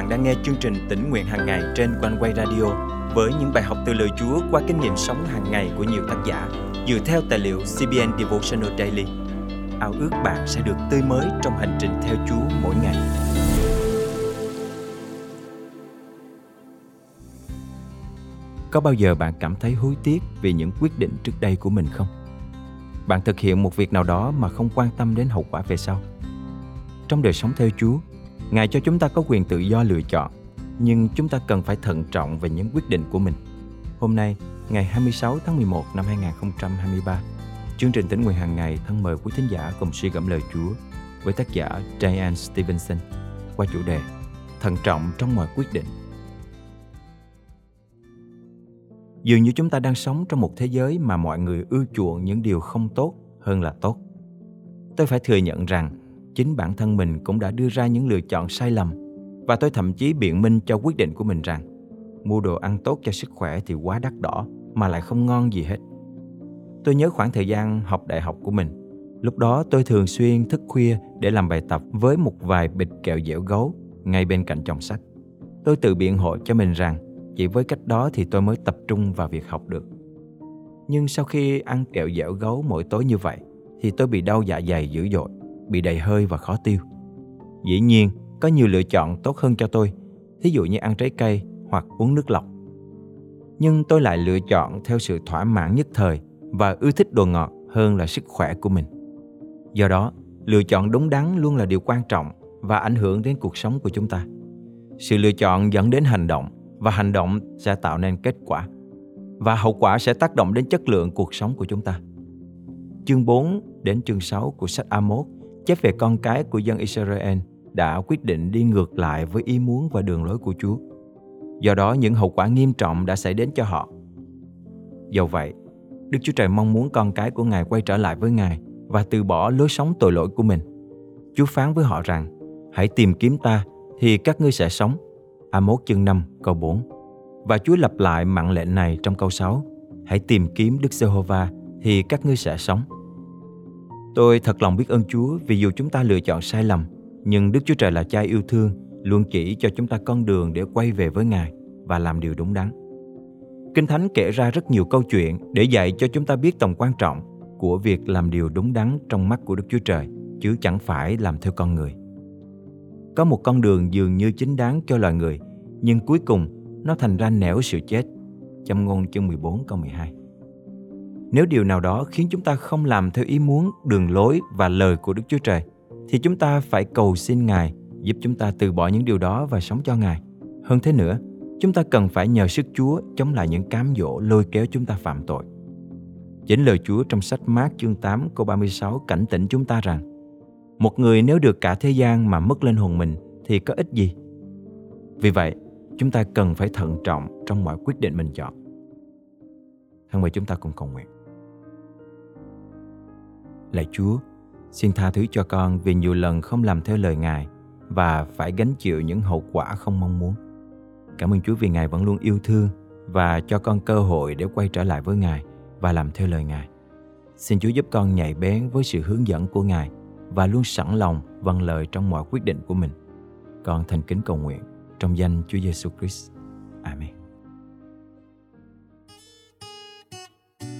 bạn đang nghe chương trình tỉnh nguyện hàng ngày trên quanh quay radio với những bài học từ lời Chúa qua kinh nghiệm sống hàng ngày của nhiều tác giả dựa theo tài liệu CBN Devotional Daily. Ao ước bạn sẽ được tươi mới trong hành trình theo Chúa mỗi ngày. Có bao giờ bạn cảm thấy hối tiếc vì những quyết định trước đây của mình không? Bạn thực hiện một việc nào đó mà không quan tâm đến hậu quả về sau. Trong đời sống theo Chúa, Ngài cho chúng ta có quyền tự do lựa chọn, nhưng chúng ta cần phải thận trọng về những quyết định của mình. Hôm nay, ngày 26 tháng 11 năm 2023, chương trình tỉnh nguyện hàng ngày thân mời quý thính giả cùng suy gẫm lời Chúa với tác giả Diane Stevenson qua chủ đề Thận trọng trong mọi quyết định. Dường như chúng ta đang sống trong một thế giới mà mọi người ưa chuộng những điều không tốt hơn là tốt. Tôi phải thừa nhận rằng chính bản thân mình cũng đã đưa ra những lựa chọn sai lầm và tôi thậm chí biện minh cho quyết định của mình rằng mua đồ ăn tốt cho sức khỏe thì quá đắt đỏ mà lại không ngon gì hết. Tôi nhớ khoảng thời gian học đại học của mình. Lúc đó tôi thường xuyên thức khuya để làm bài tập với một vài bịch kẹo dẻo gấu ngay bên cạnh chồng sách. Tôi tự biện hộ cho mình rằng chỉ với cách đó thì tôi mới tập trung vào việc học được. Nhưng sau khi ăn kẹo dẻo gấu mỗi tối như vậy thì tôi bị đau dạ dày dữ dội bị đầy hơi và khó tiêu. Dĩ nhiên, có nhiều lựa chọn tốt hơn cho tôi, thí dụ như ăn trái cây hoặc uống nước lọc. Nhưng tôi lại lựa chọn theo sự thỏa mãn nhất thời và ưa thích đồ ngọt hơn là sức khỏe của mình. Do đó, lựa chọn đúng đắn luôn là điều quan trọng và ảnh hưởng đến cuộc sống của chúng ta. Sự lựa chọn dẫn đến hành động và hành động sẽ tạo nên kết quả và hậu quả sẽ tác động đến chất lượng cuộc sống của chúng ta. Chương 4 đến chương 6 của sách A1 chép về con cái của dân Israel đã quyết định đi ngược lại với ý muốn và đường lối của Chúa. Do đó những hậu quả nghiêm trọng đã xảy đến cho họ. Do vậy, Đức Chúa Trời mong muốn con cái của Ngài quay trở lại với Ngài và từ bỏ lối sống tội lỗi của mình. Chúa phán với họ rằng, hãy tìm kiếm ta thì các ngươi sẽ sống. Amos chương 5 câu 4 Và Chúa lặp lại mạng lệnh này trong câu 6 Hãy tìm kiếm Đức Giê-hô-va thì các ngươi sẽ sống. Tôi thật lòng biết ơn Chúa vì dù chúng ta lựa chọn sai lầm, nhưng Đức Chúa Trời là cha yêu thương, luôn chỉ cho chúng ta con đường để quay về với Ngài và làm điều đúng đắn. Kinh Thánh kể ra rất nhiều câu chuyện để dạy cho chúng ta biết tầm quan trọng của việc làm điều đúng đắn trong mắt của Đức Chúa Trời, chứ chẳng phải làm theo con người. Có một con đường dường như chính đáng cho loài người, nhưng cuối cùng nó thành ra nẻo sự chết. Châm ngôn chương 14 câu 12 nếu điều nào đó khiến chúng ta không làm theo ý muốn, đường lối và lời của Đức Chúa Trời, thì chúng ta phải cầu xin Ngài giúp chúng ta từ bỏ những điều đó và sống cho Ngài. Hơn thế nữa, chúng ta cần phải nhờ sức Chúa chống lại những cám dỗ lôi kéo chúng ta phạm tội. Chính lời Chúa trong sách Mát chương 8 câu 36 cảnh tỉnh chúng ta rằng một người nếu được cả thế gian mà mất lên hồn mình thì có ích gì? Vì vậy, chúng ta cần phải thận trọng trong mọi quyết định mình chọn. Thân mời chúng ta cùng cầu nguyện. Lạy Chúa, xin tha thứ cho con vì nhiều lần không làm theo lời Ngài và phải gánh chịu những hậu quả không mong muốn. Cảm ơn Chúa vì Ngài vẫn luôn yêu thương và cho con cơ hội để quay trở lại với Ngài và làm theo lời Ngài. Xin Chúa giúp con nhạy bén với sự hướng dẫn của Ngài và luôn sẵn lòng vâng lời trong mọi quyết định của mình. Con thành kính cầu nguyện trong danh Chúa Giêsu Christ. Amen.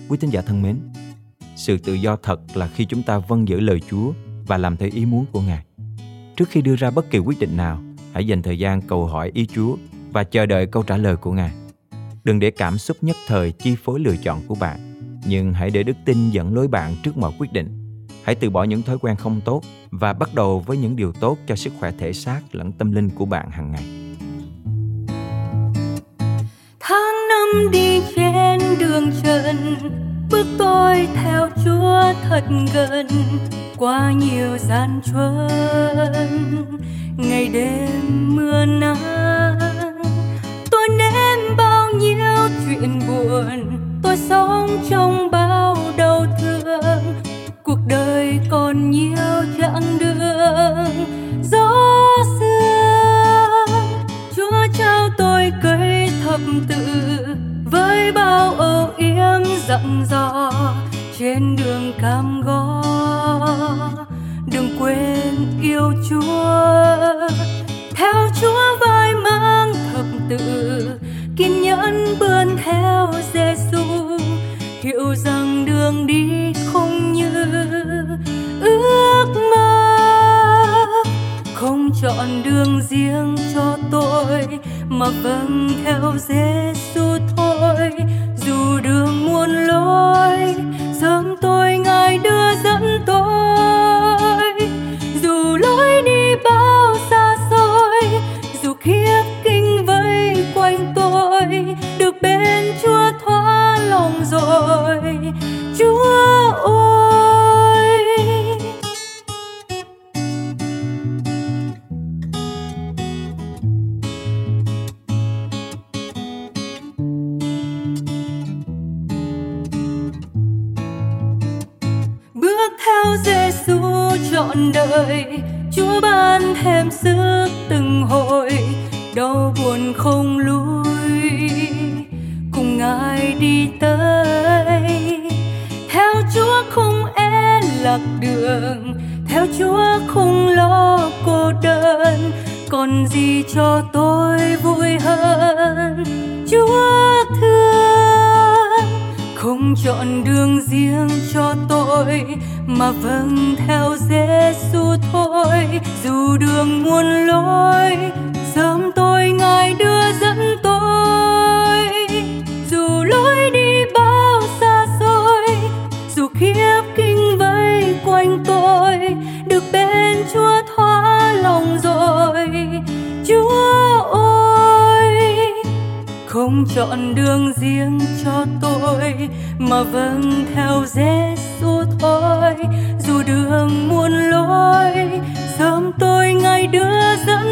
Quý tín giả thân mến, sự tự do thật là khi chúng ta vâng giữ lời Chúa và làm theo ý muốn của Ngài. Trước khi đưa ra bất kỳ quyết định nào, hãy dành thời gian cầu hỏi ý Chúa và chờ đợi câu trả lời của Ngài. Đừng để cảm xúc nhất thời chi phối lựa chọn của bạn, nhưng hãy để đức tin dẫn lối bạn trước mọi quyết định. Hãy từ bỏ những thói quen không tốt và bắt đầu với những điều tốt cho sức khỏe thể xác lẫn tâm linh của bạn hàng ngày. Tháng năm đi trên đường trần tôi theo chúa thật gần qua nhiều gian truân. Ngày đêm mưa nắng, tôi nếm bao nhiêu chuyện buồn. Tôi sống trong bao đau thương, cuộc đời còn nhiều chặng đường. Gió sương chúa trao tôi cây thập tự với bao ơn dặn dò trên đường cam go. Đừng quên yêu chúa, theo chúa vai mang thập tự, kiên nhẫn bươn theo Giêsu hiểu rằng đường đi không như ước mơ, không chọn đường riêng cho tôi, mà vâng theo Giêsu muôn lối. Theo Giêsu trọn đời, Chúa ban thêm sức từng hồi, đau buồn không lui cùng ngài đi tới, theo Chúa không e lạc đường, theo Chúa không lo cô đơn, còn gì cho tôi vui hơn? Chúa không chọn đường riêng cho tôi, mà vâng theo Giêsu thôi, dù đường muôn lối không chọn đường riêng cho tôi, mà vâng theo Giêsu thôi. Dù đường muôn lối, sớm tôi ngay đưa dẫn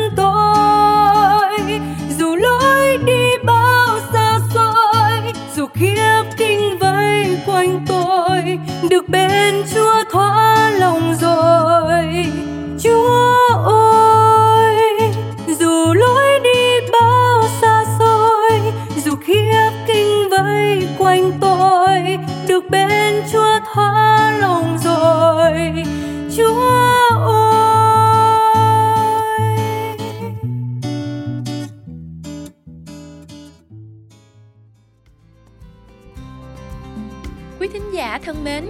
Quý thính giả thân mến,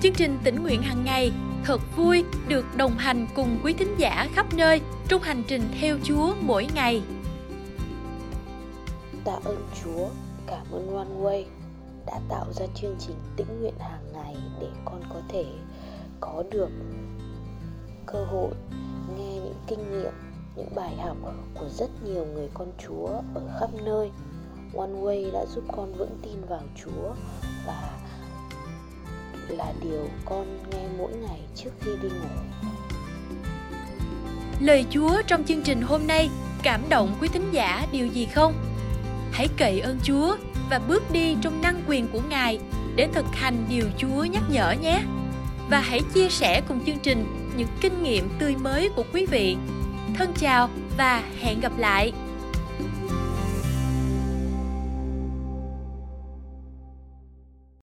chương trình tỉnh nguyện hàng ngày thật vui được đồng hành cùng quý thính giả khắp nơi trong hành trình theo Chúa mỗi ngày. Tạ ơn Chúa, cảm ơn One đã tạo ra chương trình tĩnh nguyện hàng ngày để con có thể có được cơ hội nghe những kinh nghiệm, những bài học của rất nhiều người con Chúa ở khắp nơi. One Way đã giúp con vững tin vào Chúa và là điều con nghe mỗi ngày trước khi đi ngủ. Lời Chúa trong chương trình hôm nay cảm động quý thính giả điều gì không? Hãy cậy ơn Chúa và bước đi trong năng quyền của Ngài để thực hành điều Chúa nhắc nhở nhé. Và hãy chia sẻ cùng chương trình những kinh nghiệm tươi mới của quý vị. Thân chào và hẹn gặp lại.